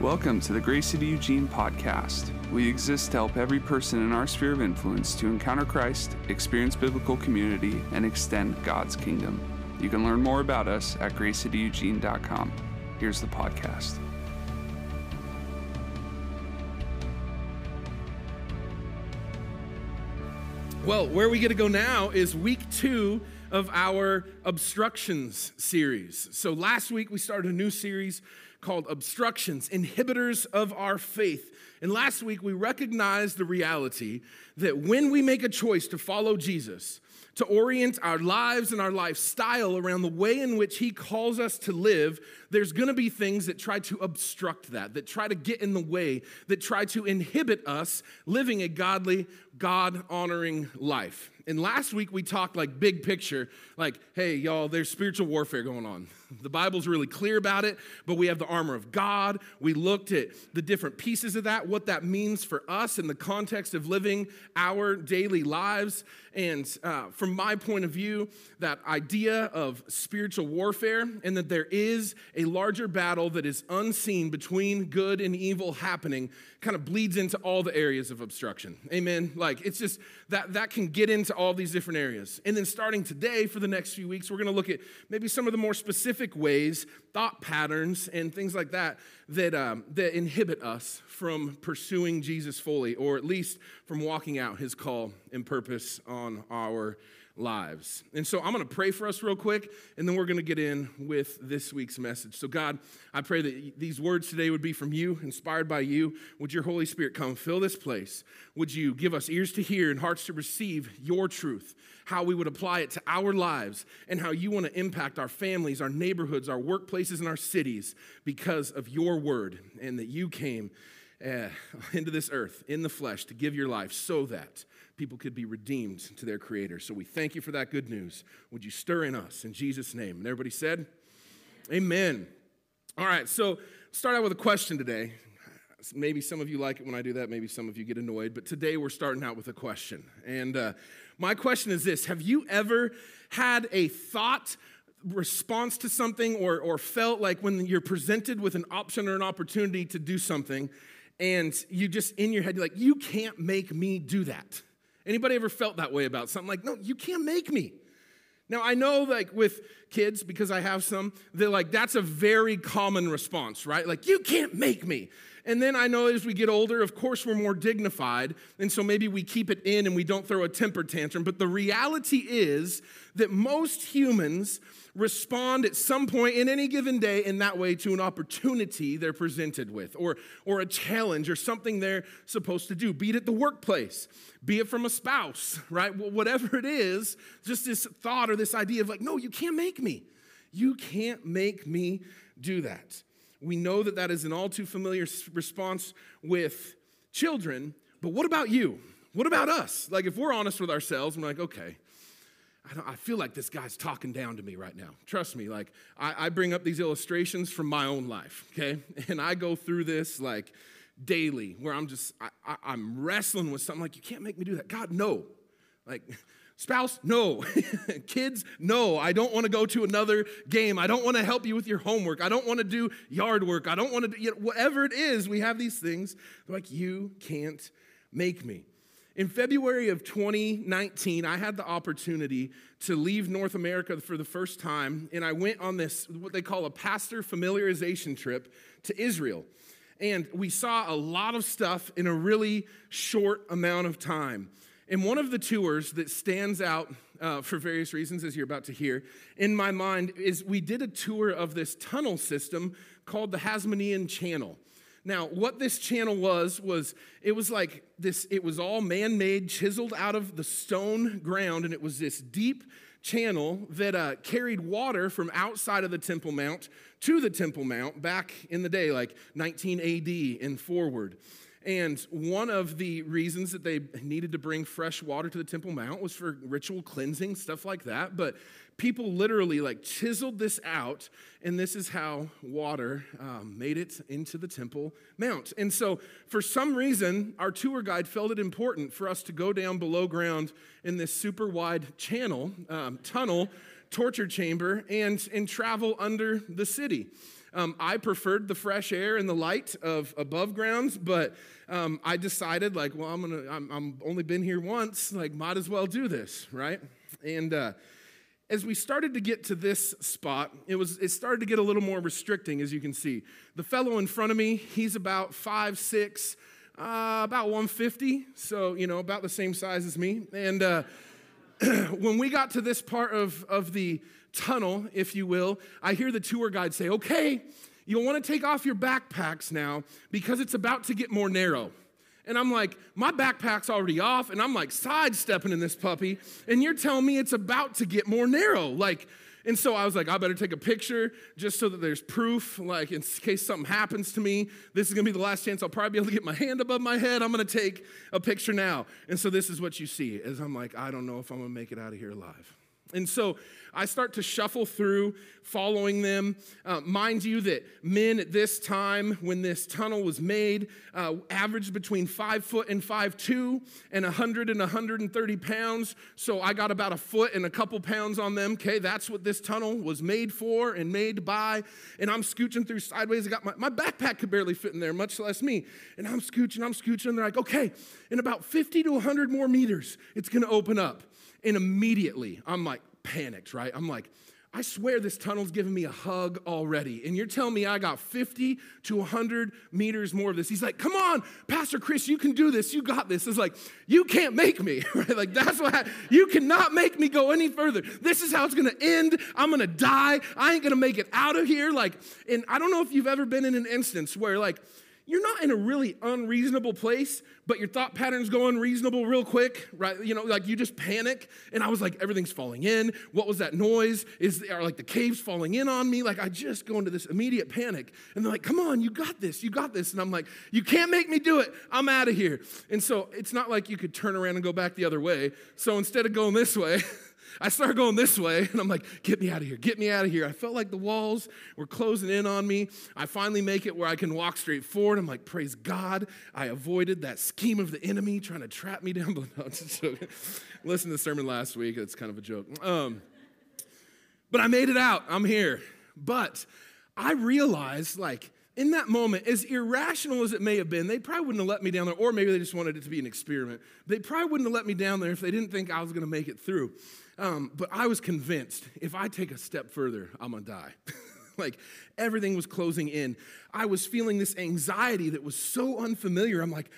Welcome to the Grace City Eugene podcast. We exist to help every person in our sphere of influence to encounter Christ, experience biblical community, and extend God's kingdom. You can learn more about us at gracecityeugene.com. Here's the podcast. Well, where we get to go now is week two of our obstructions series. So last week we started a new series called Obstructions, Inhibitors of Our Faith. And last week we recognized the reality that when we make a choice to follow Jesus, to orient our lives and our lifestyle around the way in which He calls us to live, there's gonna be things that try to obstruct that, that try to get in the way, that try to inhibit us living a godly, God honoring life. And last week we talked like big picture, like, hey, y'all, there's spiritual warfare going on. The Bible's really clear about it, but we have the armor of God. We looked at the different pieces of that, what that means for us in the context of living our daily lives. And uh, from my point of view, that idea of spiritual warfare and that there is a larger battle that is unseen between good and evil happening kind of bleeds into all the areas of obstruction. Amen. Like it's just that that can get into all these different areas. And then starting today for the next few weeks, we're going to look at maybe some of the more specific ways, thought patterns, and things like that that um, that inhibit us from pursuing Jesus fully, or at least from walking out His call and purpose on our lives. And so I'm going to pray for us real quick, and then we're going to get in with this week's message. So, God, I pray that these words today would be from you, inspired by you. Would your Holy Spirit come fill this place? Would you give us ears to hear and hearts to receive your truth, how we would apply it to our lives, and how you want to impact our families, our neighborhoods, our workplaces, and our cities because of your word, and that you came uh, into this earth in the flesh to give your life so that people could be redeemed to their Creator. So we thank you for that good news. Would you stir in us in Jesus' name? And everybody said, Amen. All right, so start out with a question today. Maybe some of you like it when I do that, maybe some of you get annoyed, but today we're starting out with a question. And uh, my question is this Have you ever had a thought, response to something, or, or felt like when you're presented with an option or an opportunity to do something, and you just in your head, you're like, you can't make me do that. Anybody ever felt that way about something? Like, no, you can't make me. Now, I know, like, with kids, because I have some, they're like, that's a very common response, right? Like, you can't make me. And then I know as we get older, of course, we're more dignified. And so maybe we keep it in and we don't throw a temper tantrum. But the reality is that most humans respond at some point in any given day in that way to an opportunity they're presented with or, or a challenge or something they're supposed to do, be it at the workplace, be it from a spouse, right? Well, whatever it is, just this thought or this idea of like, no, you can't make me. You can't make me do that. We know that that is an all too familiar response with children, but what about you? What about us? Like, if we're honest with ourselves, we're like, okay, I, I, feel like this guy's talking down to me right now. Trust me, like, I, I bring up these illustrations from my own life, okay? And I go through this, like, daily where I'm just, I, am wrestling with something like, you can't make me do that. God, no. Like, spouse, no. Kids, no. I don't want to go to another game. I don't want to help you with your homework. I don't want to do yard work. I don't want to do, you know, whatever it is, we have these things. like, you can't make me. In February of 2019, I had the opportunity to leave North America for the first time, and I went on this, what they call a pastor familiarization trip to Israel. And we saw a lot of stuff in a really short amount of time. And one of the tours that stands out uh, for various reasons, as you're about to hear, in my mind is we did a tour of this tunnel system called the Hasmonean Channel. Now, what this channel was, was it was like this, it was all man made, chiseled out of the stone ground, and it was this deep channel that uh, carried water from outside of the Temple Mount to the Temple Mount back in the day, like 19 AD and forward. And one of the reasons that they needed to bring fresh water to the Temple Mount was for ritual cleansing, stuff like that. But people literally like chiseled this out, and this is how water um, made it into the Temple Mount. And so, for some reason, our tour guide felt it important for us to go down below ground in this super wide channel, um, tunnel, torture chamber and, and travel under the city. Um, I preferred the fresh air and the light of above grounds, but um, I decided, like, well, I'm gonna, I'm, I'm, only been here once, like, might as well do this, right? And uh, as we started to get to this spot, it was it started to get a little more restricting, as you can see. The fellow in front of me, he's about five six, uh, about 150, so you know, about the same size as me. And uh, when we got to this part of of the tunnel, if you will, I hear the tour guide say, "Okay, you'll want to take off your backpacks now because it's about to get more narrow." And I'm like, my backpack's already off, and I'm like sidestepping in this puppy, and you're telling me it's about to get more narrow. Like, and so I was like, I better take a picture just so that there's proof, like in case something happens to me. This is gonna be the last chance I'll probably be able to get my hand above my head. I'm gonna take a picture now. And so this is what you see as I'm like, I don't know if I'm gonna make it out of here alive. And so I start to shuffle through following them. Uh, mind you, that men at this time, when this tunnel was made, uh, averaged between five foot and five two, and 100 and 130 pounds. So I got about a foot and a couple pounds on them. Okay, that's what this tunnel was made for and made by. And I'm scooching through sideways. I got my, my backpack could barely fit in there, much less me. And I'm scooching, I'm scooching. And They're like, okay, in about 50 to 100 more meters, it's gonna open up. And immediately, I'm like panicked, right? I'm like, I swear this tunnel's giving me a hug already. And you're telling me I got 50 to 100 meters more of this. He's like, come on, Pastor Chris, you can do this. You got this. It's like, you can't make me, right? Like, that's what, I, you cannot make me go any further. This is how it's gonna end. I'm gonna die. I ain't gonna make it out of here. Like, and I don't know if you've ever been in an instance where, like, you're not in a really unreasonable place, but your thought pattern's go unreasonable real quick, right? You know, like you just panic. And I was like, everything's falling in. What was that noise? Is are like the caves falling in on me? Like I just go into this immediate panic. And they're like, come on, you got this, you got this. And I'm like, you can't make me do it. I'm out of here. And so it's not like you could turn around and go back the other way. So instead of going this way, I started going this way, and I'm like, get me out of here, get me out of here. I felt like the walls were closing in on me. I finally make it where I can walk straight forward. I'm like, praise God, I avoided that scheme of the enemy trying to trap me down. No. Listen to the sermon last week, it's kind of a joke. Um, but I made it out, I'm here. But I realized, like, in that moment, as irrational as it may have been, they probably wouldn't have let me down there, or maybe they just wanted it to be an experiment. They probably wouldn't have let me down there if they didn't think I was going to make it through. Um, but I was convinced if I take a step further, I'm gonna die. like everything was closing in. I was feeling this anxiety that was so unfamiliar. I'm like,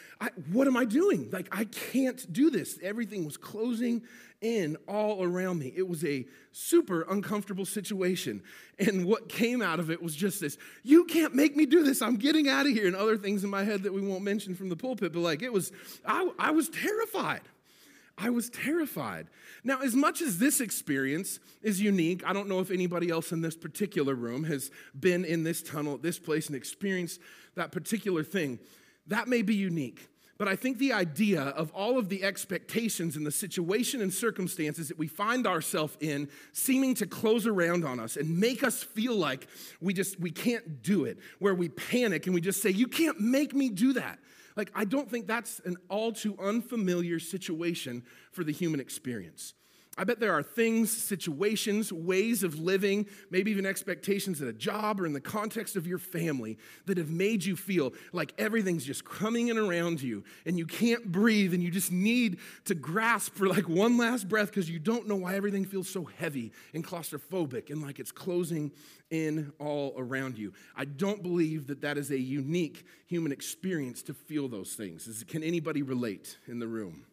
what am I doing? Like, I can't do this. Everything was closing in all around me. It was a super uncomfortable situation. And what came out of it was just this you can't make me do this. I'm getting out of here. And other things in my head that we won't mention from the pulpit. But like, it was, I, I was terrified. I was terrified. Now, as much as this experience is unique, I don't know if anybody else in this particular room has been in this tunnel this place and experienced that particular thing. That may be unique. But I think the idea of all of the expectations and the situation and circumstances that we find ourselves in seeming to close around on us and make us feel like we just we can't do it, where we panic and we just say, You can't make me do that. Like, I don't think that's an all too unfamiliar situation for the human experience. I bet there are things, situations, ways of living, maybe even expectations at a job or in the context of your family that have made you feel like everything's just coming in around you and you can't breathe and you just need to grasp for like one last breath because you don't know why everything feels so heavy and claustrophobic and like it's closing in all around you. I don't believe that that is a unique human experience to feel those things. Can anybody relate in the room?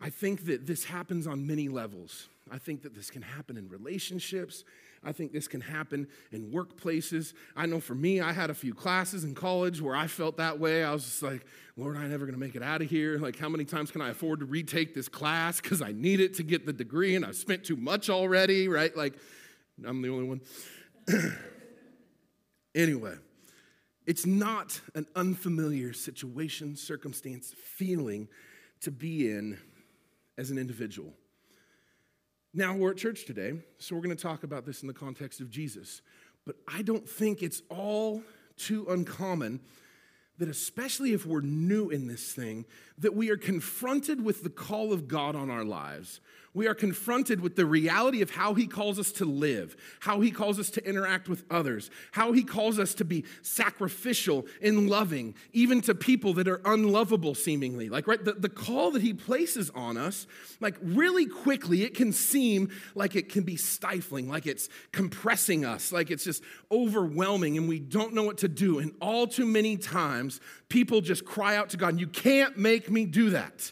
I think that this happens on many levels. I think that this can happen in relationships. I think this can happen in workplaces. I know for me, I had a few classes in college where I felt that way. I was just like, Lord, I'm never gonna make it out of here. Like, how many times can I afford to retake this class? Because I need it to get the degree and I've spent too much already, right? Like, I'm the only one. anyway, it's not an unfamiliar situation, circumstance, feeling to be in as an individual. Now, we're at church today, so we're going to talk about this in the context of Jesus. But I don't think it's all too uncommon that, especially if we're new in this thing, that we are confronted with the call of God on our lives we are confronted with the reality of how He calls us to live, how He calls us to interact with others, how He calls us to be sacrificial and loving, even to people that are unlovable seemingly. Like, right, the, the call that He places on us, like, really quickly, it can seem like it can be stifling, like it's compressing us, like it's just overwhelming, and we don't know what to do. And all too many times, people just cry out to God, You can't make me do that.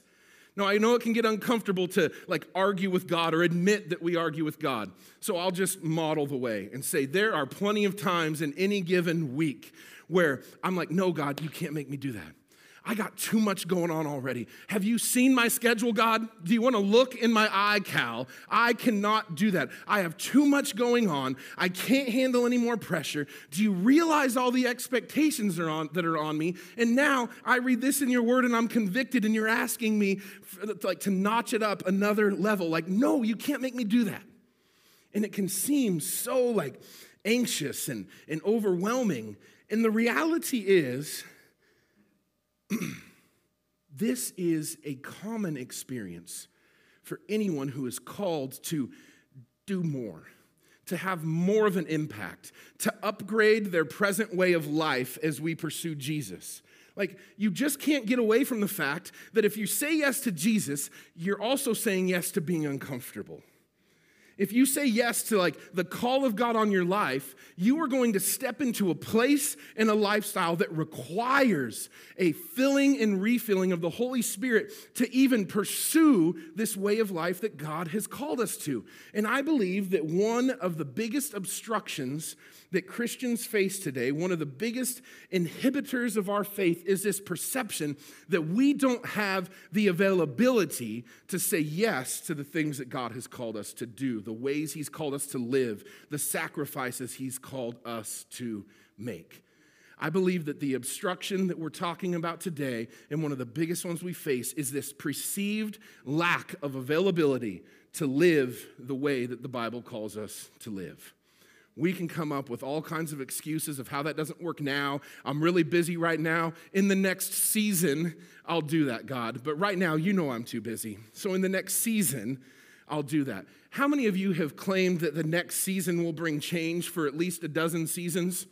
No, I know it can get uncomfortable to like argue with God or admit that we argue with God. So I'll just model the way and say there are plenty of times in any given week where I'm like, no, God, you can't make me do that. I got too much going on already. Have you seen my schedule, God? Do you want to look in my iCal? I cannot do that. I have too much going on. I can't handle any more pressure. Do you realize all the expectations are on, that are on me? And now I read this in your word and I'm convicted, and you're asking me for, like to notch it up another level. Like, no, you can't make me do that. And it can seem so like anxious and, and overwhelming. And the reality is, this is a common experience for anyone who is called to do more, to have more of an impact, to upgrade their present way of life as we pursue Jesus. Like, you just can't get away from the fact that if you say yes to Jesus, you're also saying yes to being uncomfortable. If you say yes to like the call of God on your life, you are going to step into a place and a lifestyle that requires a filling and refilling of the Holy Spirit to even pursue this way of life that God has called us to. And I believe that one of the biggest obstructions that Christians face today, one of the biggest inhibitors of our faith is this perception that we don't have the availability to say yes to the things that God has called us to do, the ways He's called us to live, the sacrifices He's called us to make. I believe that the obstruction that we're talking about today, and one of the biggest ones we face, is this perceived lack of availability to live the way that the Bible calls us to live we can come up with all kinds of excuses of how that doesn't work now. I'm really busy right now. In the next season, I'll do that, God. But right now, you know I'm too busy. So in the next season, I'll do that. How many of you have claimed that the next season will bring change for at least a dozen seasons?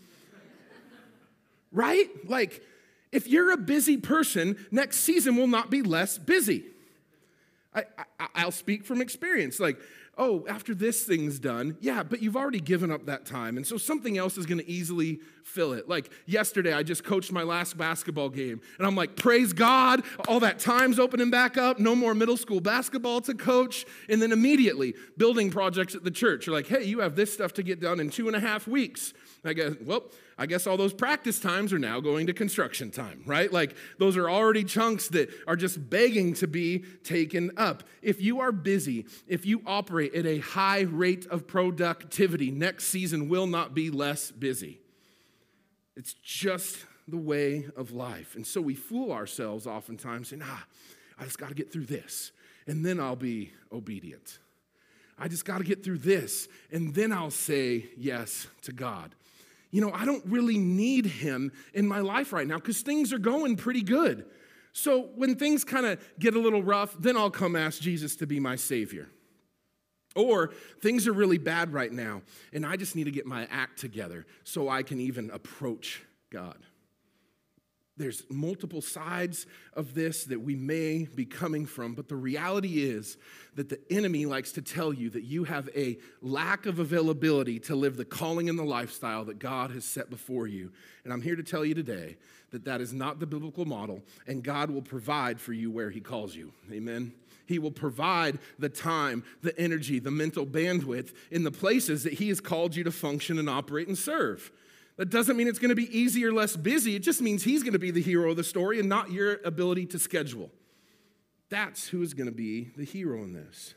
right? Like, if you're a busy person, next season will not be less busy. I, I, will speak from experience. Like, oh, after this thing's done, yeah, but you've already given up that time. And so something else is going to easily fill it. Like yesterday, I just coached my last basketball game. And I'm like, praise God, all that time's opening back up. No more middle school basketball to coach. And then immediately, building projects at the church. You're like, hey, you have this stuff to get done in two and a half weeks. I guess, well, I guess all those practice times are now going to construction time, right? Like those are already chunks that are just begging to be taken up. If you are busy, if you operate at a high rate of productivity, next season will not be less busy. It's just the way of life. And so we fool ourselves oftentimes saying, ah, I just got to get through this, and then I'll be obedient. I just got to get through this, and then I'll say yes to God you know, I don't really need him in my life right now because things are going pretty good. So when things kind of get a little rough, then I'll come ask Jesus to be my Savior. Or things are really bad right now, and I just need to get my act together so I can even approach God. There's multiple sides of this that we may be coming from, but the reality is that the enemy likes to tell you that you have a lack of availability to live the calling and the lifestyle that God has set before you. And I'm here to tell you today that that is not the biblical model, and God will provide for you where He calls you. Amen. He will provide the time, the energy, the mental bandwidth in the places that He has called you to function and operate and serve. That doesn't mean it's going to be easy or less busy. It just means he's going to be the hero of the story and not your ability to schedule. That's who is going to be the hero in this.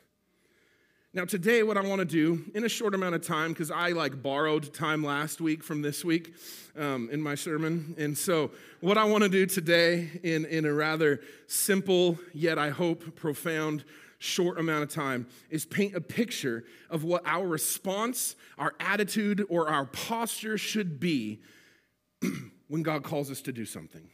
Now, today, what I want to do in a short amount of time, because I like borrowed time last week from this week um, in my sermon. And so, what I want to do today, in, in a rather simple, yet I hope profound short amount of time is paint a picture of what our response, our attitude, or our posture should be when God calls us to do something.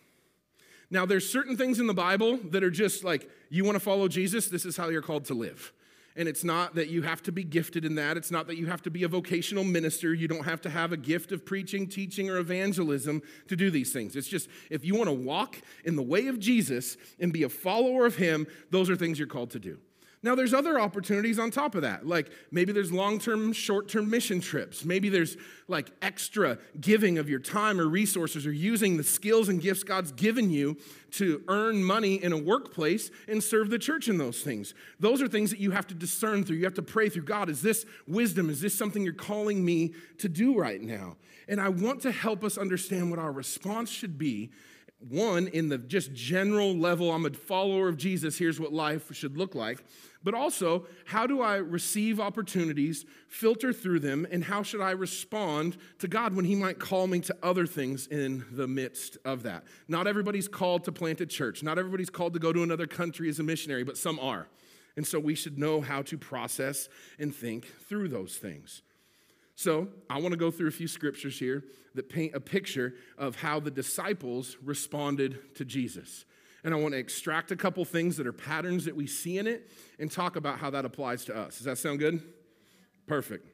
Now, there's certain things in the Bible that are just like, you want to follow Jesus, this is how you're called to live. And it's not that you have to be gifted in that. It's not that you have to be a vocational minister. You don't have to have a gift of preaching, teaching, or evangelism to do these things. It's just if you want to walk in the way of Jesus and be a follower of Him, those are things you're called to do. Now, there's other opportunities on top of that. Like maybe there's long term, short term mission trips. Maybe there's like extra giving of your time or resources or using the skills and gifts God's given you to earn money in a workplace and serve the church in those things. Those are things that you have to discern through. You have to pray through God, is this wisdom? Is this something you're calling me to do right now? And I want to help us understand what our response should be one, in the just general level, I'm a follower of Jesus, here's what life should look like but also how do I receive opportunities, filter through them, and how should I respond to God when He might call me to other things in the midst of that? Not everybody's called to plant a church, not everybody's called to go to another country as a missionary, but some are. And so we should know how to process and think through those things. So, I want to go through a few scriptures here that paint a picture of how the disciples responded to Jesus and I want to extract a couple things that are patterns that we see in it and talk about how that applies to us. Does that sound good? Perfect.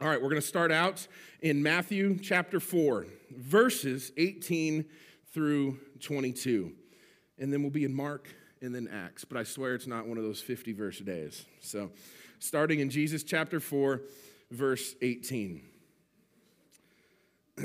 All right, we're going to start out in Matthew chapter 4, verses 18 through 22. And then we'll be in Mark and then Acts. But I swear it's not one of those 50 verse days. So, starting in Jesus chapter 4, verse 18.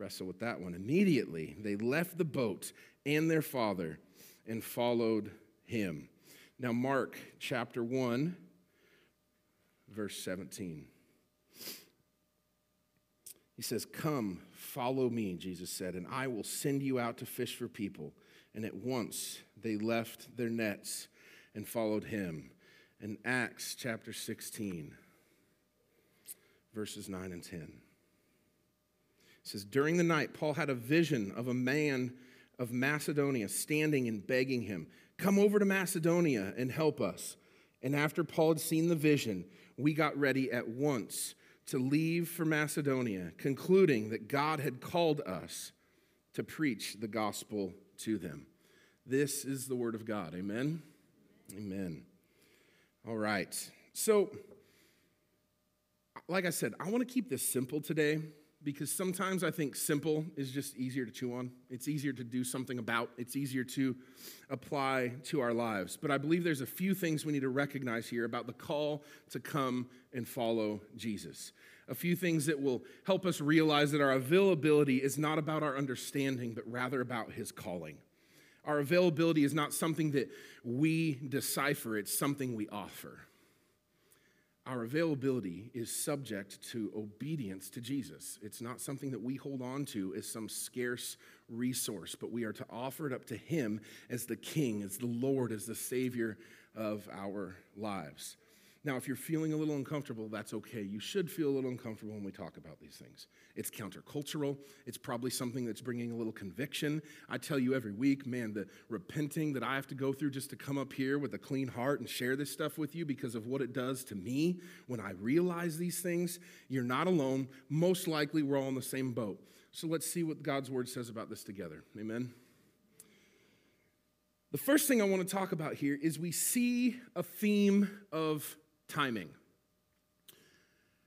wrestle with that one. Immediately, they left the boat and their father and followed him. Now, Mark chapter 1, verse 17. He says, Come, follow me, Jesus said, and I will send you out to fish for people. And at once they left their nets and followed him. In Acts chapter 16, verses 9 and 10 says, During the night, Paul had a vision of a man of Macedonia standing and begging him, Come over to Macedonia and help us. And after Paul had seen the vision, we got ready at once to leave for Macedonia, concluding that God had called us to preach the gospel to them. This is the word of God. Amen. Amen. All right. So, like I said, I want to keep this simple today because sometimes I think simple is just easier to chew on. It's easier to do something about, it's easier to apply to our lives. But I believe there's a few things we need to recognize here about the call to come and follow Jesus. A few things that will help us realize that our availability is not about our understanding, but rather about his calling. Our availability is not something that we decipher, it's something we offer our availability is subject to obedience to Jesus. It's not something that we hold on to as some scarce resource, but we are to offer it up to Him as the King, as the Lord, as the Savior of our lives. Now, if you're feeling a little uncomfortable, that's okay. You should feel a little uncomfortable when we talk about these things. It's countercultural. It's probably something that's bringing a little conviction. I tell you every week, man, the repenting that I have to go through just to come up here with a clean heart and share this stuff with you because of what it does to me when I realize these things. You're not alone. Most likely, we're all in the same boat. So let's see what God's word says about this together. Amen. The first thing I want to talk about here is we see a theme of timing.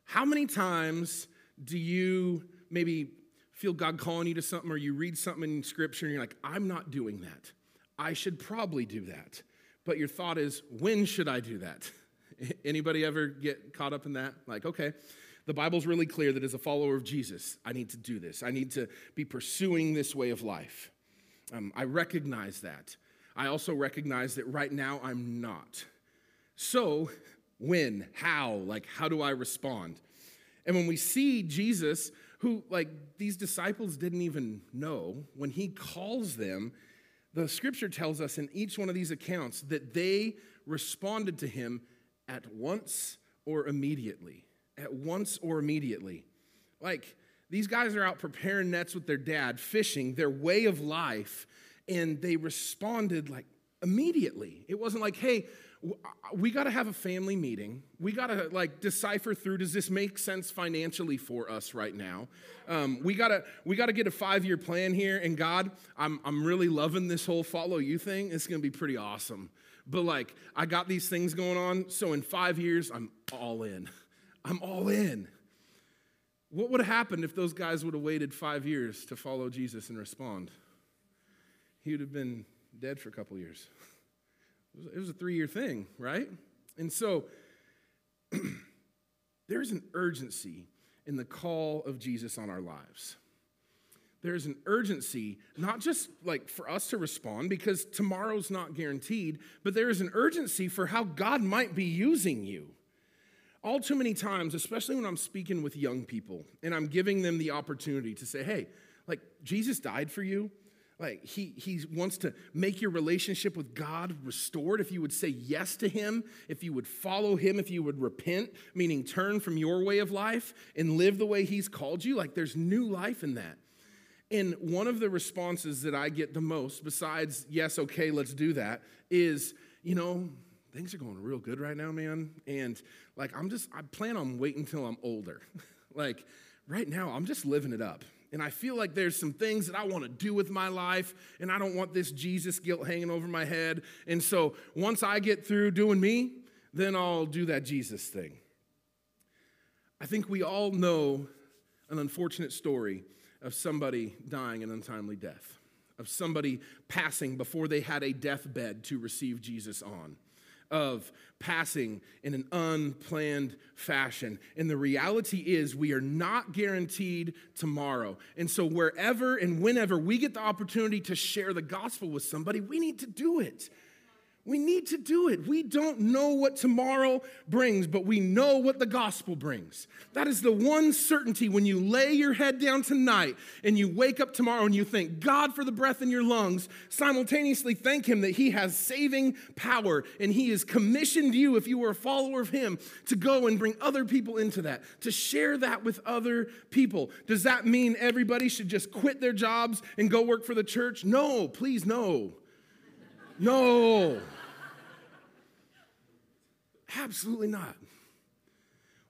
How many times do you maybe feel God calling you to something or you read something in scripture and you're like, I'm not doing that. I should probably do that. But your thought is, when should I do that? Anybody ever get caught up in that? Like, okay, the Bible's really clear that as a follower of Jesus, I need to do this. I need to be pursuing this way of life. Um, I recognize that. I also recognize that right now I'm not. So when? How? Like, how do I respond? And when we see Jesus, who, like, these disciples didn't even know, when he calls them, the scripture tells us in each one of these accounts that they responded to him at once or immediately. At once or immediately. Like, these guys are out preparing nets with their dad, fishing, their way of life, and they responded like immediately. It wasn't like, hey, we got to have a family meeting. We got to like decipher through does this make sense financially for us right now? Um, we got to we got to get a five year plan here. And God, I'm I'm really loving this whole follow you thing. It's gonna be pretty awesome. But like I got these things going on, so in five years I'm all in. I'm all in. What would have happened if those guys would have waited five years to follow Jesus and respond? He would have been dead for a couple years. It was a three year thing, right? And so there's an urgency in the call of Jesus on our lives. There's an urgency, not just like for us to respond because tomorrow's not guaranteed, but there is an urgency for how God might be using you. All too many times, especially when I'm speaking with young people and I'm giving them the opportunity to say, hey, like Jesus died for you. Like he, he wants to make your relationship with God restored. If you would say yes to him, if you would follow him, if you would repent, meaning turn from your way of life and live the way he's called you, like there's new life in that. And one of the responses that I get the most, besides, yes, okay, let's do that, is, you know, things are going real good right now, man. And like, I'm just, I plan on waiting until I'm older. like, right now, I'm just living it up. And I feel like there's some things that I want to do with my life, and I don't want this Jesus guilt hanging over my head. And so once I get through doing me, then I'll do that Jesus thing. I think we all know an unfortunate story of somebody dying an untimely death, of somebody passing before they had a deathbed to receive Jesus on of passing in an unplanned fashion. And the reality is, we are not guaranteed tomorrow. And so, wherever and whenever we get the opportunity to share the gospel with somebody, we need to do it. We need to do it. We don't know what tomorrow brings, but we know what the gospel brings. That is the one certainty when you lay your head down tonight and you wake up tomorrow and you thank God for the breath in your lungs, simultaneously thank Him that He has saving power and He has commissioned you, if you were a follower of Him, to go and bring other people into that, to share that with other people. Does that mean everybody should just quit their jobs and go work for the church? No, please, no. No. Absolutely not.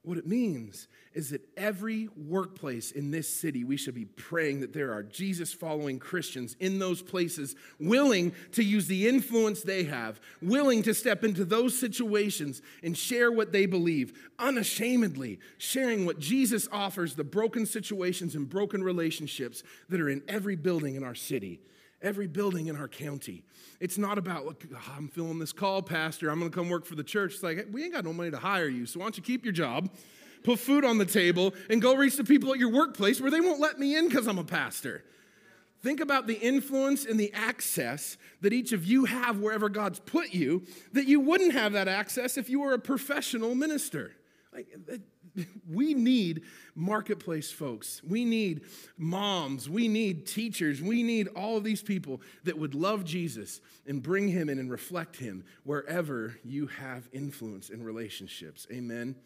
What it means is that every workplace in this city, we should be praying that there are Jesus following Christians in those places willing to use the influence they have, willing to step into those situations and share what they believe, unashamedly sharing what Jesus offers the broken situations and broken relationships that are in every building in our city every building in our county. It's not about, look, ah, I'm feeling this call, Pastor. I'm going to come work for the church. It's like, we ain't got no money to hire you, so why don't you keep your job, put food on the table, and go reach the people at your workplace where they won't let me in because I'm a pastor. Think about the influence and the access that each of you have wherever God's put you, that you wouldn't have that access if you were a professional minister. Like, we need marketplace folks. We need moms. We need teachers. We need all of these people that would love Jesus and bring him in and reflect him wherever you have influence in relationships. Amen.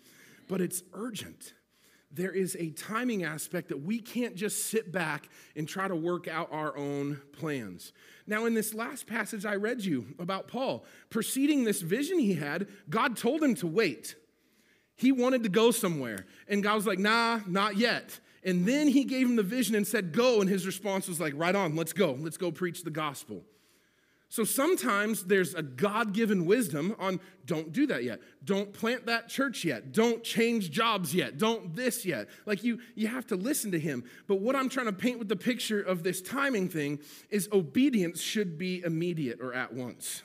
But it's urgent. There is a timing aspect that we can't just sit back and try to work out our own plans. Now, in this last passage I read you about Paul, preceding this vision he had, God told him to wait. He wanted to go somewhere. And God was like, nah, not yet. And then he gave him the vision and said, go. And his response was like, right on, let's go. Let's go preach the gospel. So sometimes there's a God given wisdom on don't do that yet. Don't plant that church yet. Don't change jobs yet. Don't this yet. Like you, you have to listen to him. But what I'm trying to paint with the picture of this timing thing is obedience should be immediate or at once.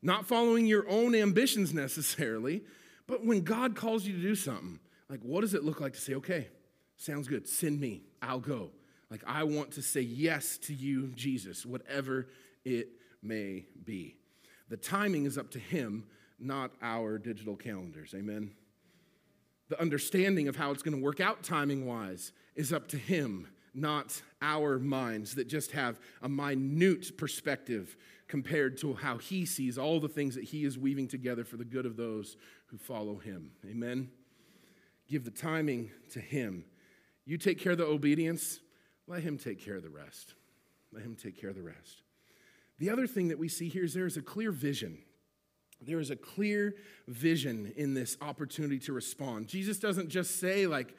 Not following your own ambitions necessarily, but when God calls you to do something, like what does it look like to say, okay, sounds good, send me, I'll go. Like I want to say yes to you, Jesus, whatever it may be. The timing is up to Him, not our digital calendars. Amen. The understanding of how it's going to work out timing wise is up to Him, not our minds that just have a minute perspective compared to how he sees all the things that he is weaving together for the good of those who follow him. Amen. Give the timing to him. You take care of the obedience, let him take care of the rest. Let him take care of the rest. The other thing that we see here is there is a clear vision. There is a clear vision in this opportunity to respond. Jesus doesn't just say, like,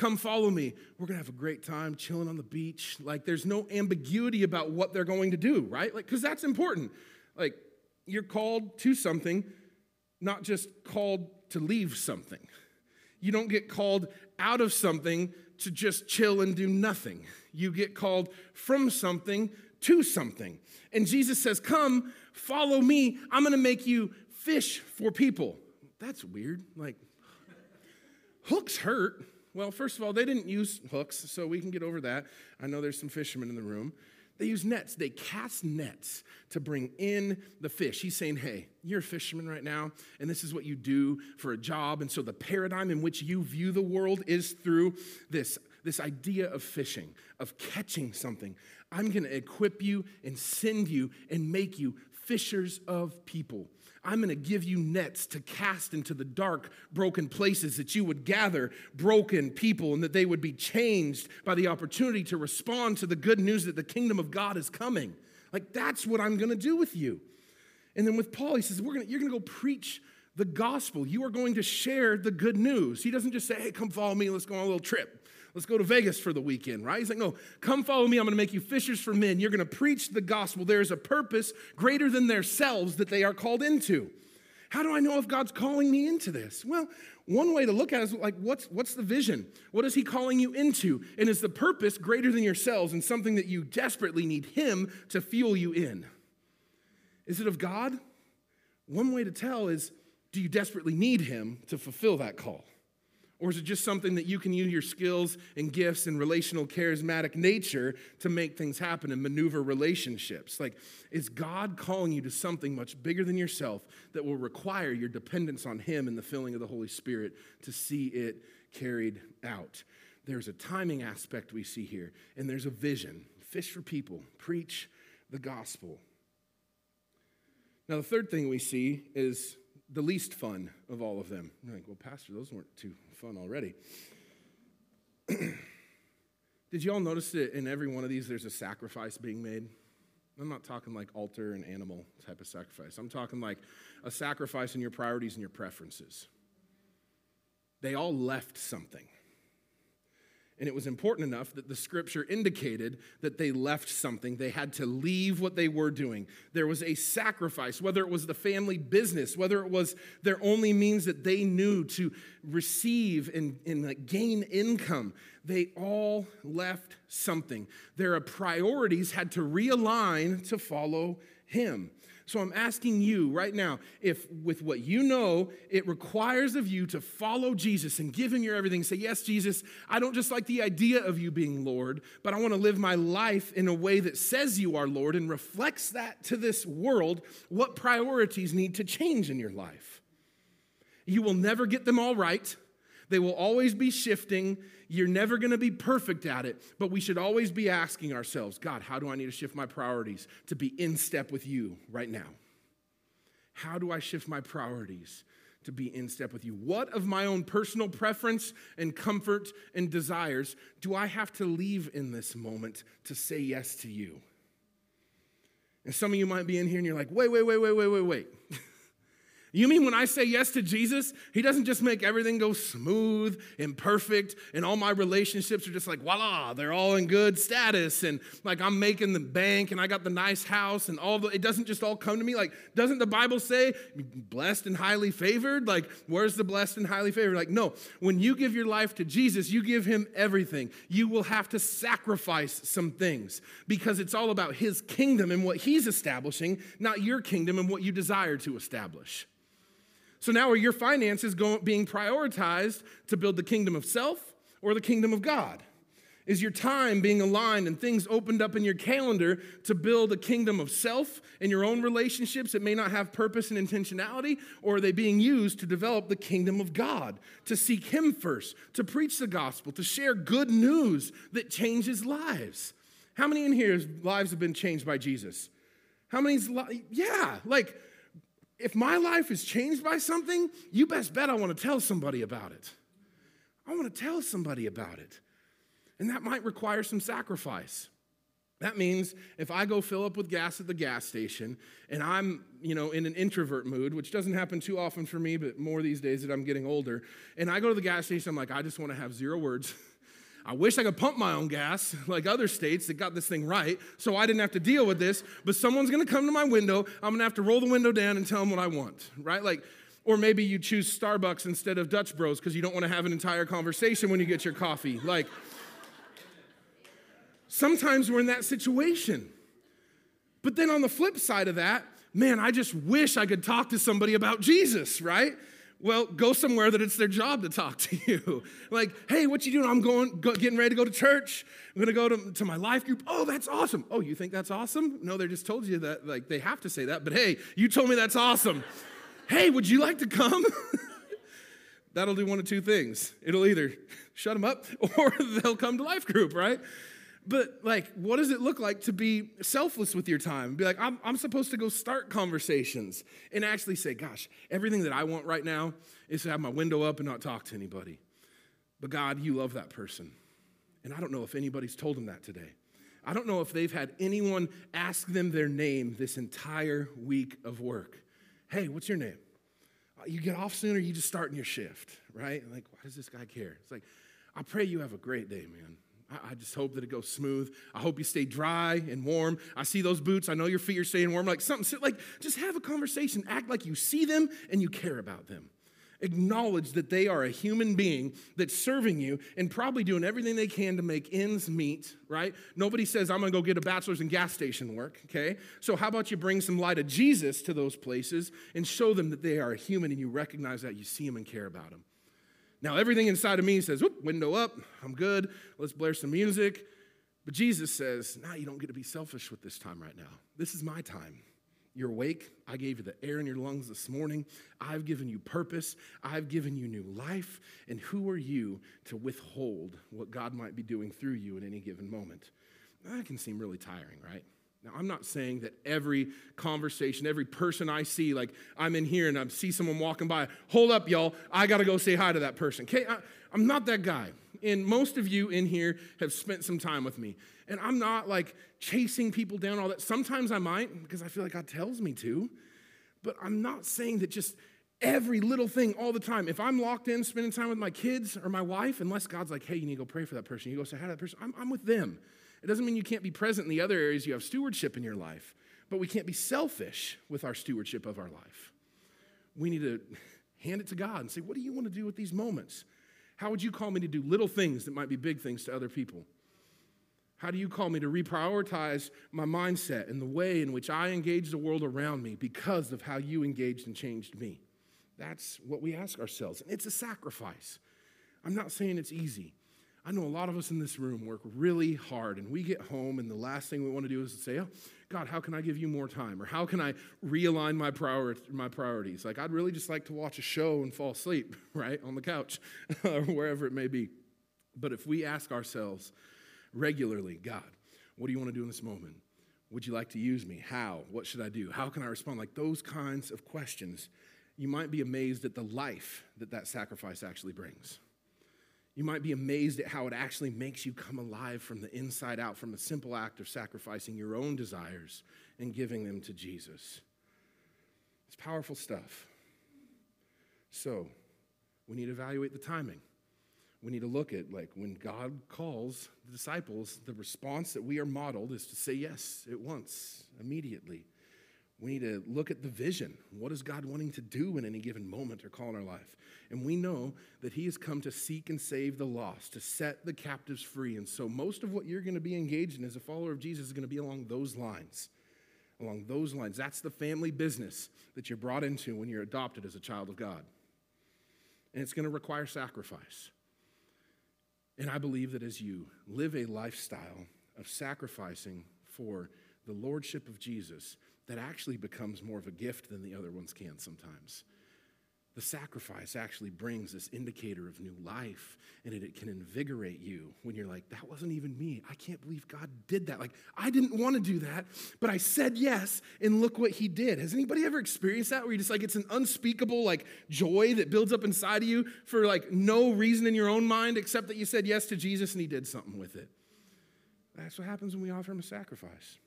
come follow me. We're going to have a great time chilling on the beach. Like, there's no ambiguity about what they're going to do, right? Like, because that's important. Like, you're called to something, not just called to leave something. You don't get called out of something to just chill and do nothing. You get called from something to something. And Jesus says, Come, follow me. I'm going to make you fish for people. That's weird. Like, hooks hurt. Well, first of all, they didn't use hooks, so we can get over that. I know there's some fishermen in the room. They use nets. They cast nets to bring in the fish. He's saying, hey, you're a fisherman right now, and this is what you do for a job. And so the paradigm in which you view the world is through this, this idea of fishing, of catching something. I'm going to equip you and send you and make you fishers of people. I'm going to give you nets to cast into the dark, broken places that you would gather broken people and that they would be changed by the opportunity to respond to the good news that the kingdom of God is coming. Like, that's what I'm going to do with you. And then with Paul, he says, We're gonna, You're going to go preach the gospel. You are going to share the good news. He doesn't just say, Hey, come follow me, let's go on a little trip. Let's go to Vegas for the weekend, right? He's like, no, come follow me. I'm going to make you fishers for men. You're going to preach the gospel. There is a purpose greater than themselves that they are called into. How do I know if God's calling me into this? Well, one way to look at it is like, what's, what's the vision? What is He calling you into? And is the purpose greater than yourselves and something that you desperately need Him to fuel you in? Is it of God? One way to tell is, do you desperately need Him to fulfill that call? Or is it just something that you can use your skills and gifts and relational charismatic nature to make things happen and maneuver relationships? Like, is God calling you to something much bigger than yourself that will require your dependence on Him and the filling of the Holy Spirit to see it carried out? There's a timing aspect we see here, and there's a vision. Fish for people, preach the gospel. Now, the third thing we see is the least fun of all of them. You're like, well, Pastor, those weren't too fun already. Did you all notice that in every one of these there's a sacrifice being made? I'm not talking like altar and animal type of sacrifice. I'm talking like a sacrifice in your priorities and your preferences. They all left something. And it was important enough that the scripture indicated that they left something. They had to leave what they were doing. There was a sacrifice, whether it was the family business, whether it was their only means that they knew to receive and, and gain income. They all left something. Their priorities had to realign to follow him. So I'm asking you right now if, with what you know, it requires of you to follow Jesus and give him your everything. Say, Yes, Jesus, I don't just like the idea of you being Lord, but I want to live my life in a way that says you are Lord and reflects that to this world. What priorities need to change in your life? You will never get them all right. They will always be shifting. You're never going to be perfect at it, but we should always be asking ourselves God, how do I need to shift my priorities to be in step with you right now? How do I shift my priorities to be in step with you? What of my own personal preference and comfort and desires do I have to leave in this moment to say yes to you? And some of you might be in here and you're like, wait, wait, wait, wait, wait, wait, wait. You mean when I say yes to Jesus, He doesn't just make everything go smooth and perfect, and all my relationships are just like, voila, they're all in good status, and like I'm making the bank, and I got the nice house, and all the, it doesn't just all come to me. Like, doesn't the Bible say blessed and highly favored? Like, where's the blessed and highly favored? Like, no, when you give your life to Jesus, you give Him everything. You will have to sacrifice some things because it's all about His kingdom and what He's establishing, not your kingdom and what you desire to establish. So now are your finances going, being prioritized to build the kingdom of self or the kingdom of God? Is your time being aligned and things opened up in your calendar to build a kingdom of self in your own relationships that may not have purpose and intentionality? Or are they being used to develop the kingdom of God, to seek Him first, to preach the gospel, to share good news that changes lives? How many in here's lives have been changed by Jesus? How many's, li- yeah, like if my life is changed by something, you best bet I want to tell somebody about it. I want to tell somebody about it. And that might require some sacrifice. That means if I go fill up with gas at the gas station and I'm, you know, in an introvert mood, which doesn't happen too often for me, but more these days that I'm getting older, and I go to the gas station, I'm like, I just want to have zero words. I wish I could pump my own gas like other states that got this thing right, so I didn't have to deal with this. But someone's gonna come to my window, I'm gonna have to roll the window down and tell them what I want, right? Like, or maybe you choose Starbucks instead of Dutch Bros because you don't wanna have an entire conversation when you get your coffee. Like, Sometimes we're in that situation. But then on the flip side of that, man, I just wish I could talk to somebody about Jesus, right? Well, go somewhere that it's their job to talk to you. like, hey, what you doing? I'm going, go, getting ready to go to church. I'm gonna go to, to my life group. Oh, that's awesome. Oh, you think that's awesome? No, they just told you that, like, they have to say that, but hey, you told me that's awesome. hey, would you like to come? That'll do one of two things. It'll either shut them up or they'll come to life group, right? But like, what does it look like to be selfless with your time? Be like, I'm, I'm supposed to go start conversations and actually say, gosh, everything that I want right now is to have my window up and not talk to anybody. But God, you love that person. And I don't know if anybody's told them that today. I don't know if they've had anyone ask them their name this entire week of work. Hey, what's your name? Uh, you get off sooner, you just start in your shift, right? Like, why does this guy care? It's like, I pray you have a great day, man. I just hope that it goes smooth. I hope you stay dry and warm. I see those boots. I know your feet are staying warm. Like something, like just have a conversation. Act like you see them and you care about them. Acknowledge that they are a human being that's serving you and probably doing everything they can to make ends meet, right? Nobody says, I'm gonna go get a bachelor's in gas station work, okay? So, how about you bring some light of Jesus to those places and show them that they are a human and you recognize that, you see them and care about them? Now, everything inside of me says, whoop, window up, I'm good, let's blare some music. But Jesus says, nah, you don't get to be selfish with this time right now. This is my time. You're awake. I gave you the air in your lungs this morning. I've given you purpose. I've given you new life. And who are you to withhold what God might be doing through you in any given moment? That can seem really tiring, right? Now, I'm not saying that every conversation, every person I see, like I'm in here and I see someone walking by, hold up, y'all, I gotta go say hi to that person. Okay, I, I'm not that guy. And most of you in here have spent some time with me. And I'm not like chasing people down, all that. Sometimes I might because I feel like God tells me to. But I'm not saying that just every little thing all the time. If I'm locked in spending time with my kids or my wife, unless God's like, hey, you need to go pray for that person, you go say hi to that person, I'm, I'm with them. It doesn't mean you can't be present in the other areas you have stewardship in your life, but we can't be selfish with our stewardship of our life. We need to hand it to God and say, What do you want to do with these moments? How would you call me to do little things that might be big things to other people? How do you call me to reprioritize my mindset and the way in which I engage the world around me because of how you engaged and changed me? That's what we ask ourselves. And it's a sacrifice. I'm not saying it's easy. I know a lot of us in this room work really hard, and we get home, and the last thing we want to do is to say, Oh, God, how can I give you more time? Or how can I realign my, prior- my priorities? Like, I'd really just like to watch a show and fall asleep, right, on the couch, or wherever it may be. But if we ask ourselves regularly, God, what do you want to do in this moment? Would you like to use me? How? What should I do? How can I respond? Like those kinds of questions, you might be amazed at the life that that sacrifice actually brings. You might be amazed at how it actually makes you come alive from the inside out, from a simple act of sacrificing your own desires and giving them to Jesus. It's powerful stuff. So, we need to evaluate the timing. We need to look at, like, when God calls the disciples, the response that we are modeled is to say yes at once, immediately. We need to look at the vision. What is God wanting to do in any given moment or call in our life? And we know that He has come to seek and save the lost, to set the captives free. And so, most of what you're going to be engaged in as a follower of Jesus is going to be along those lines. Along those lines. That's the family business that you're brought into when you're adopted as a child of God. And it's going to require sacrifice. And I believe that as you live a lifestyle of sacrificing for the lordship of Jesus, that actually becomes more of a gift than the other ones can sometimes. The sacrifice actually brings this indicator of new life, and it, it, can invigorate you when you're like, that wasn't even me. I can't believe God did that. Like, I didn't want to do that, but I said yes, and look what He did. Has anybody ever experienced that where you just like, it's an unspeakable like joy that builds up inside of you for like no reason in your own mind except that you said yes to Jesus and He did something with it? That's what happens when we offer Him a sacrifice.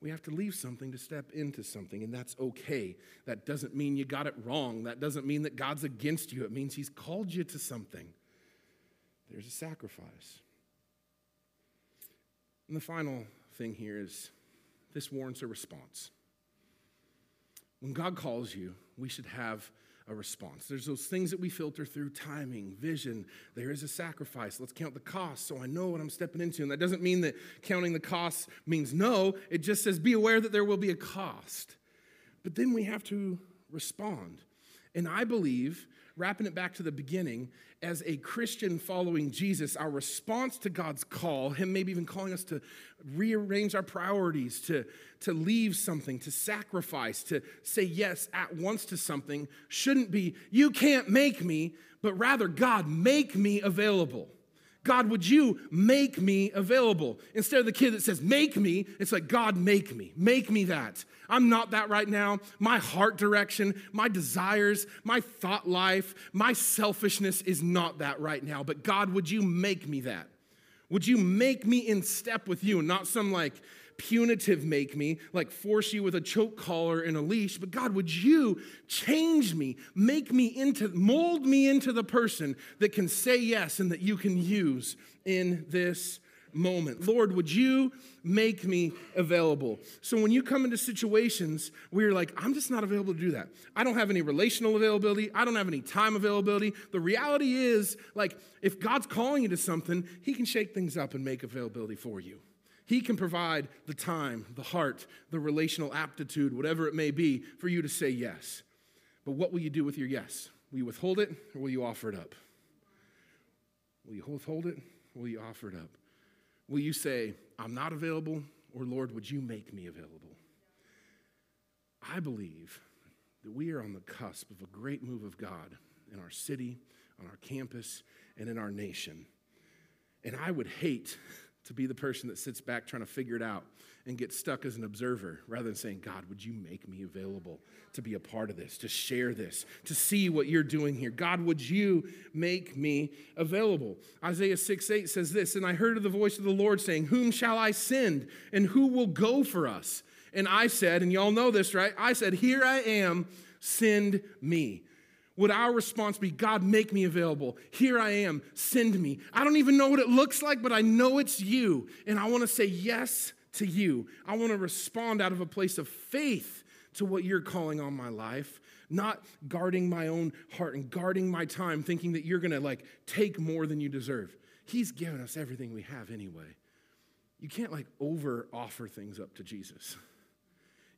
We have to leave something to step into something, and that's okay. That doesn't mean you got it wrong. That doesn't mean that God's against you. It means He's called you to something. There's a sacrifice. And the final thing here is this warrants a response. When God calls you, we should have a response. There's those things that we filter through timing, vision. There is a sacrifice. Let's count the cost so I know what I'm stepping into. And that doesn't mean that counting the costs means no, it just says be aware that there will be a cost. But then we have to respond. And I believe wrapping it back to the beginning, as a Christian following Jesus, our response to God's call, Him maybe even calling us to rearrange our priorities, to, to leave something, to sacrifice, to say yes at once to something, shouldn't be, you can't make me, but rather, God, make me available. God, would you make me available? Instead of the kid that says, make me, it's like, God, make me. Make me that. I'm not that right now. My heart direction, my desires, my thought life, my selfishness is not that right now. But God, would you make me that? Would you make me in step with you, not some like punitive make me, like force you with a choke collar and a leash, but God, would you change me, make me into, mold me into the person that can say yes and that you can use in this moment. Lord, would you make me available? So when you come into situations where you're like, I'm just not available to do that. I don't have any relational availability. I don't have any time availability. The reality is, like, if God's calling you to something, He can shake things up and make availability for you. He can provide the time, the heart, the relational aptitude, whatever it may be, for you to say yes. But what will you do with your yes? Will you withhold it or will you offer it up? Will you withhold it will you offer it up? Will you say, I'm not available, or Lord, would you make me available? I believe that we are on the cusp of a great move of God in our city, on our campus, and in our nation. And I would hate to be the person that sits back trying to figure it out and get stuck as an observer rather than saying, God, would you make me available to be a part of this, to share this, to see what you're doing here? God, would you make me available? Isaiah 6 8 says this, and I heard of the voice of the Lord saying, Whom shall I send and who will go for us? And I said, and y'all know this, right? I said, Here I am, send me would our response be, God, make me available? Here I am, send me. I don't even know what it looks like, but I know it's you. And I want to say yes to you. I want to respond out of a place of faith to what you're calling on my life, not guarding my own heart and guarding my time, thinking that you're going to like take more than you deserve. He's given us everything we have anyway. You can't like over offer things up to Jesus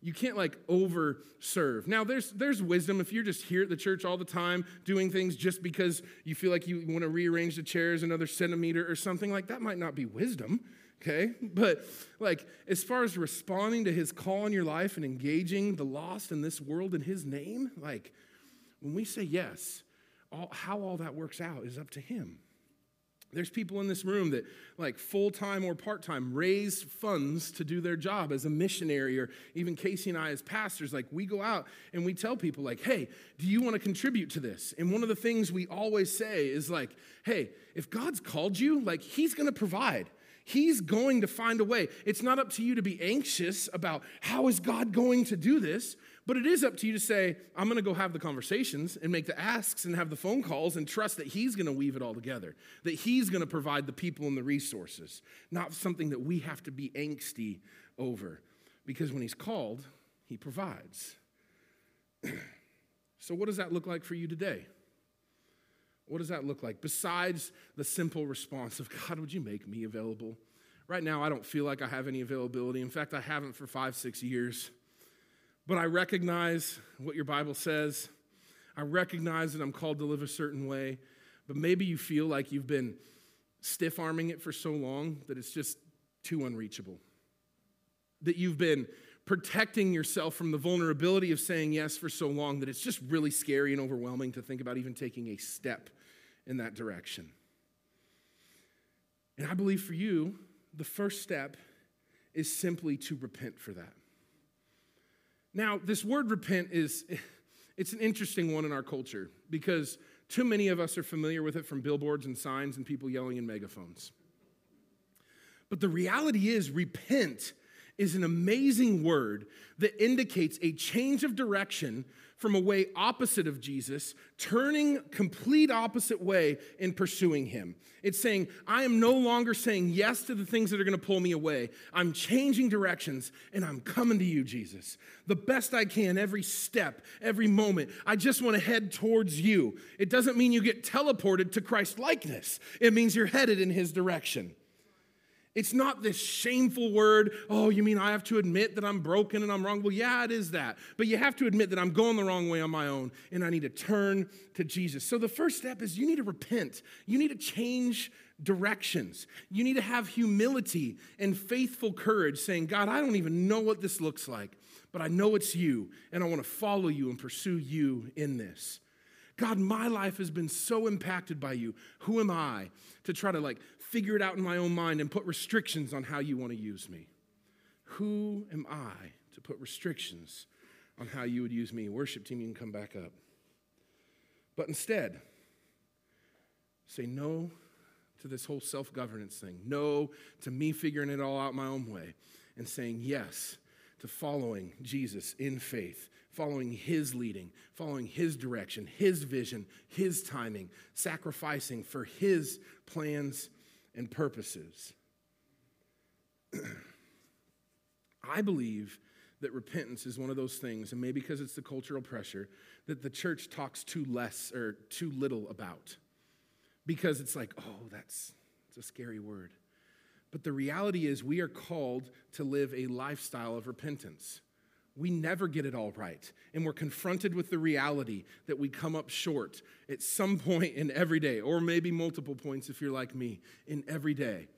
you can't like over serve. Now there's there's wisdom if you're just here at the church all the time doing things just because you feel like you want to rearrange the chairs another centimeter or something like that might not be wisdom, okay? But like as far as responding to his call in your life and engaging the lost in this world in his name, like when we say yes, all, how all that works out is up to him. There's people in this room that, like full time or part time, raise funds to do their job as a missionary, or even Casey and I as pastors. Like, we go out and we tell people, like, hey, do you want to contribute to this? And one of the things we always say is, like, hey, if God's called you, like, He's going to provide. He's going to find a way. It's not up to you to be anxious about how is God going to do this. But it is up to you to say, I'm going to go have the conversations and make the asks and have the phone calls and trust that He's going to weave it all together, that He's going to provide the people and the resources, not something that we have to be angsty over. Because when He's called, He provides. so, what does that look like for you today? What does that look like? Besides the simple response of, God, would you make me available? Right now, I don't feel like I have any availability. In fact, I haven't for five, six years. But I recognize what your Bible says. I recognize that I'm called to live a certain way. But maybe you feel like you've been stiff arming it for so long that it's just too unreachable. That you've been protecting yourself from the vulnerability of saying yes for so long that it's just really scary and overwhelming to think about even taking a step in that direction. And I believe for you, the first step is simply to repent for that. Now, this word repent is it's an interesting one in our culture because too many of us are familiar with it from billboards and signs and people yelling in megaphones. But the reality is repent is an amazing word that indicates a change of direction from a way opposite of Jesus, turning complete opposite way in pursuing him. It's saying, I am no longer saying yes to the things that are going to pull me away. I'm changing directions and I'm coming to you, Jesus. The best I can every step, every moment. I just want to head towards you. It doesn't mean you get teleported to Christ likeness. It means you're headed in his direction. It's not this shameful word, oh, you mean I have to admit that I'm broken and I'm wrong? Well, yeah, it is that. But you have to admit that I'm going the wrong way on my own and I need to turn to Jesus. So the first step is you need to repent. You need to change directions. You need to have humility and faithful courage, saying, God, I don't even know what this looks like, but I know it's you and I want to follow you and pursue you in this. God, my life has been so impacted by you. Who am I to try to like figure it out in my own mind and put restrictions on how you want to use me. Who am I to put restrictions on how you would use me? Worship team, you can come back up. But instead, say no to this whole self governance thing, no to me figuring it all out my own way, and saying yes to following Jesus in faith, following his leading, following his direction, his vision, his timing, sacrificing for his plans and purposes. I believe that repentance is one of those things, and maybe because it's the cultural pressure, that the church talks too less or too little about. Because it's like, oh, that's it's a scary word. But the reality is, we are called to live a lifestyle of repentance. We never get it all right. And we're confronted with the reality that we come up short at some point in every day, or maybe multiple points if you're like me, in every day.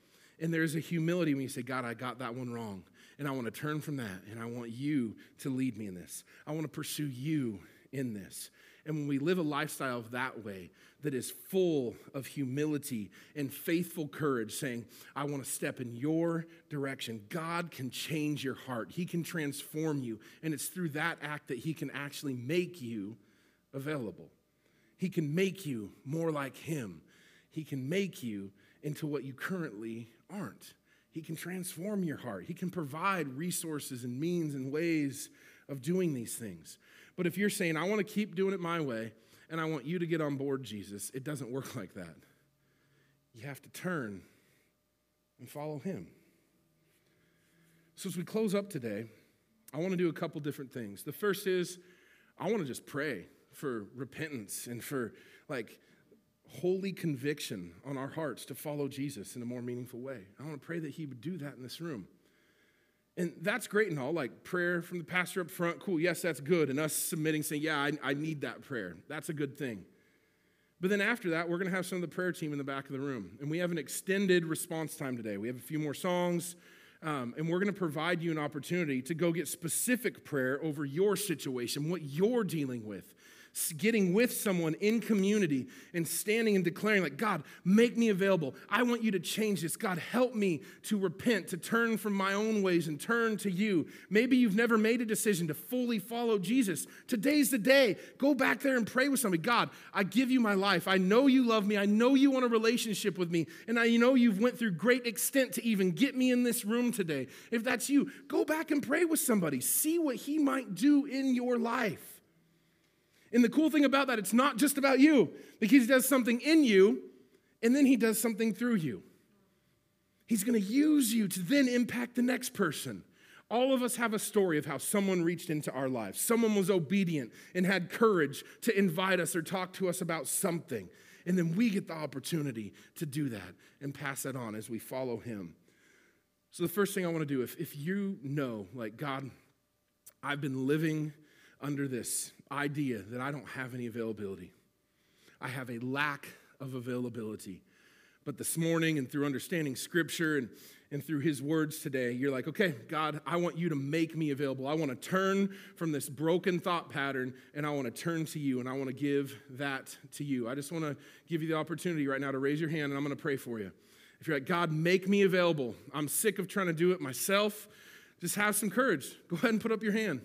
And there's a humility when you say, God, I got that one wrong. And I want to turn from that. And I want you to lead me in this. I want to pursue you in this. And when we live a lifestyle of that way, that is full of humility and faithful courage, saying, I want to step in your direction, God can change your heart. He can transform you. And it's through that act that He can actually make you available. He can make you more like Him. He can make you into what you currently aren't. He can transform your heart. He can provide resources and means and ways of doing these things. But if you're saying, I want to keep doing it my way and I want you to get on board, Jesus, it doesn't work like that. You have to turn and follow him. So as we close up today, I want to do a couple different things. The first is I want to just pray for repentance and for like holy conviction on our hearts to follow Jesus in a more meaningful way. I want to pray that he would do that in this room. And that's great and all, like prayer from the pastor up front, cool, yes, that's good. And us submitting, saying, yeah, I, I need that prayer. That's a good thing. But then after that, we're going to have some of the prayer team in the back of the room. And we have an extended response time today. We have a few more songs, um, and we're going to provide you an opportunity to go get specific prayer over your situation, what you're dealing with getting with someone in community and standing and declaring, like, God, make me available. I want you to change this. God, help me to repent, to turn from my own ways and turn to you. Maybe you've never made a decision to fully follow Jesus. Today's the day. Go back there and pray with somebody. God, I give you my life. I know you love me. I know you want a relationship with me. And I know you've went through great extent to even get me in this room today. If that's you, go back and pray with somebody. See what he might do in your life. And the cool thing about that, it's not just about you, because he does something in you, and then he does something through you. He's going to use you to then impact the next person. All of us have a story of how someone reached into our lives. Someone was obedient and had courage to invite us or talk to us about something. And then we get the opportunity to do that and pass that on as we follow him. So, the first thing I want to do, if, if you know, like, God, I've been living under this idea that I don't have any availability. I have a lack of availability. But this morning and through understanding scripture and, and through his words today, you're like, okay, God, I want you to make me available. I want to turn from this broken thought pattern and I want to turn to you and I want to give that to you. I just want to give you the opportunity right now to raise your hand and I'm going to pray for you. If you're like, God, make me available, I'm sick of trying to do it myself, just have some courage. Go ahead and put up your hand.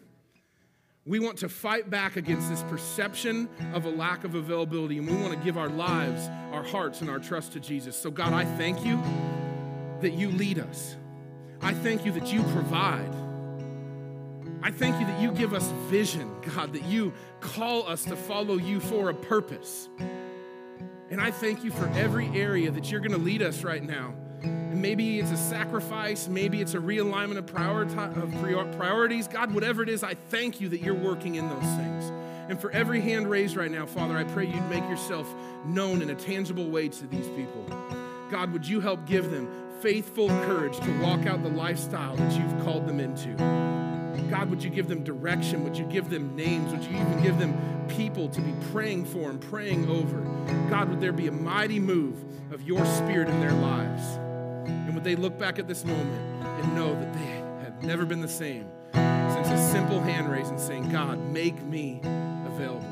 We want to fight back against this perception of a lack of availability, and we want to give our lives, our hearts, and our trust to Jesus. So, God, I thank you that you lead us. I thank you that you provide. I thank you that you give us vision, God, that you call us to follow you for a purpose. And I thank you for every area that you're going to lead us right now and maybe it's a sacrifice, maybe it's a realignment of, of priorities. God, whatever it is, I thank you that you're working in those things. And for every hand raised right now, Father, I pray you'd make yourself known in a tangible way to these people. God, would you help give them faithful courage to walk out the lifestyle that you've called them into? God, would you give them direction? Would you give them names? Would you even give them people to be praying for and praying over? God, would there be a mighty move of your spirit in their lives? And would they look back at this moment and know that they have never been the same since a simple hand raise and saying, God, make me available.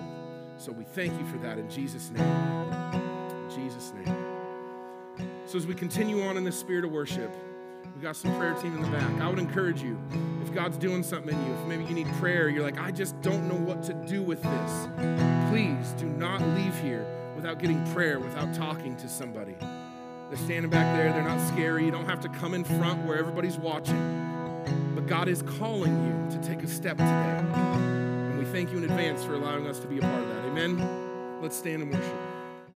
So we thank you for that in Jesus' name. In Jesus' name. So as we continue on in the spirit of worship, we got some prayer team in the back. I would encourage you, if God's doing something in you, if maybe you need prayer, you're like, I just don't know what to do with this. Please do not leave here without getting prayer, without talking to somebody. They're standing back there, they're not scary. You don't have to come in front where everybody's watching. But God is calling you to take a step today. And we thank you in advance for allowing us to be a part of that. Amen. Let's stand and worship.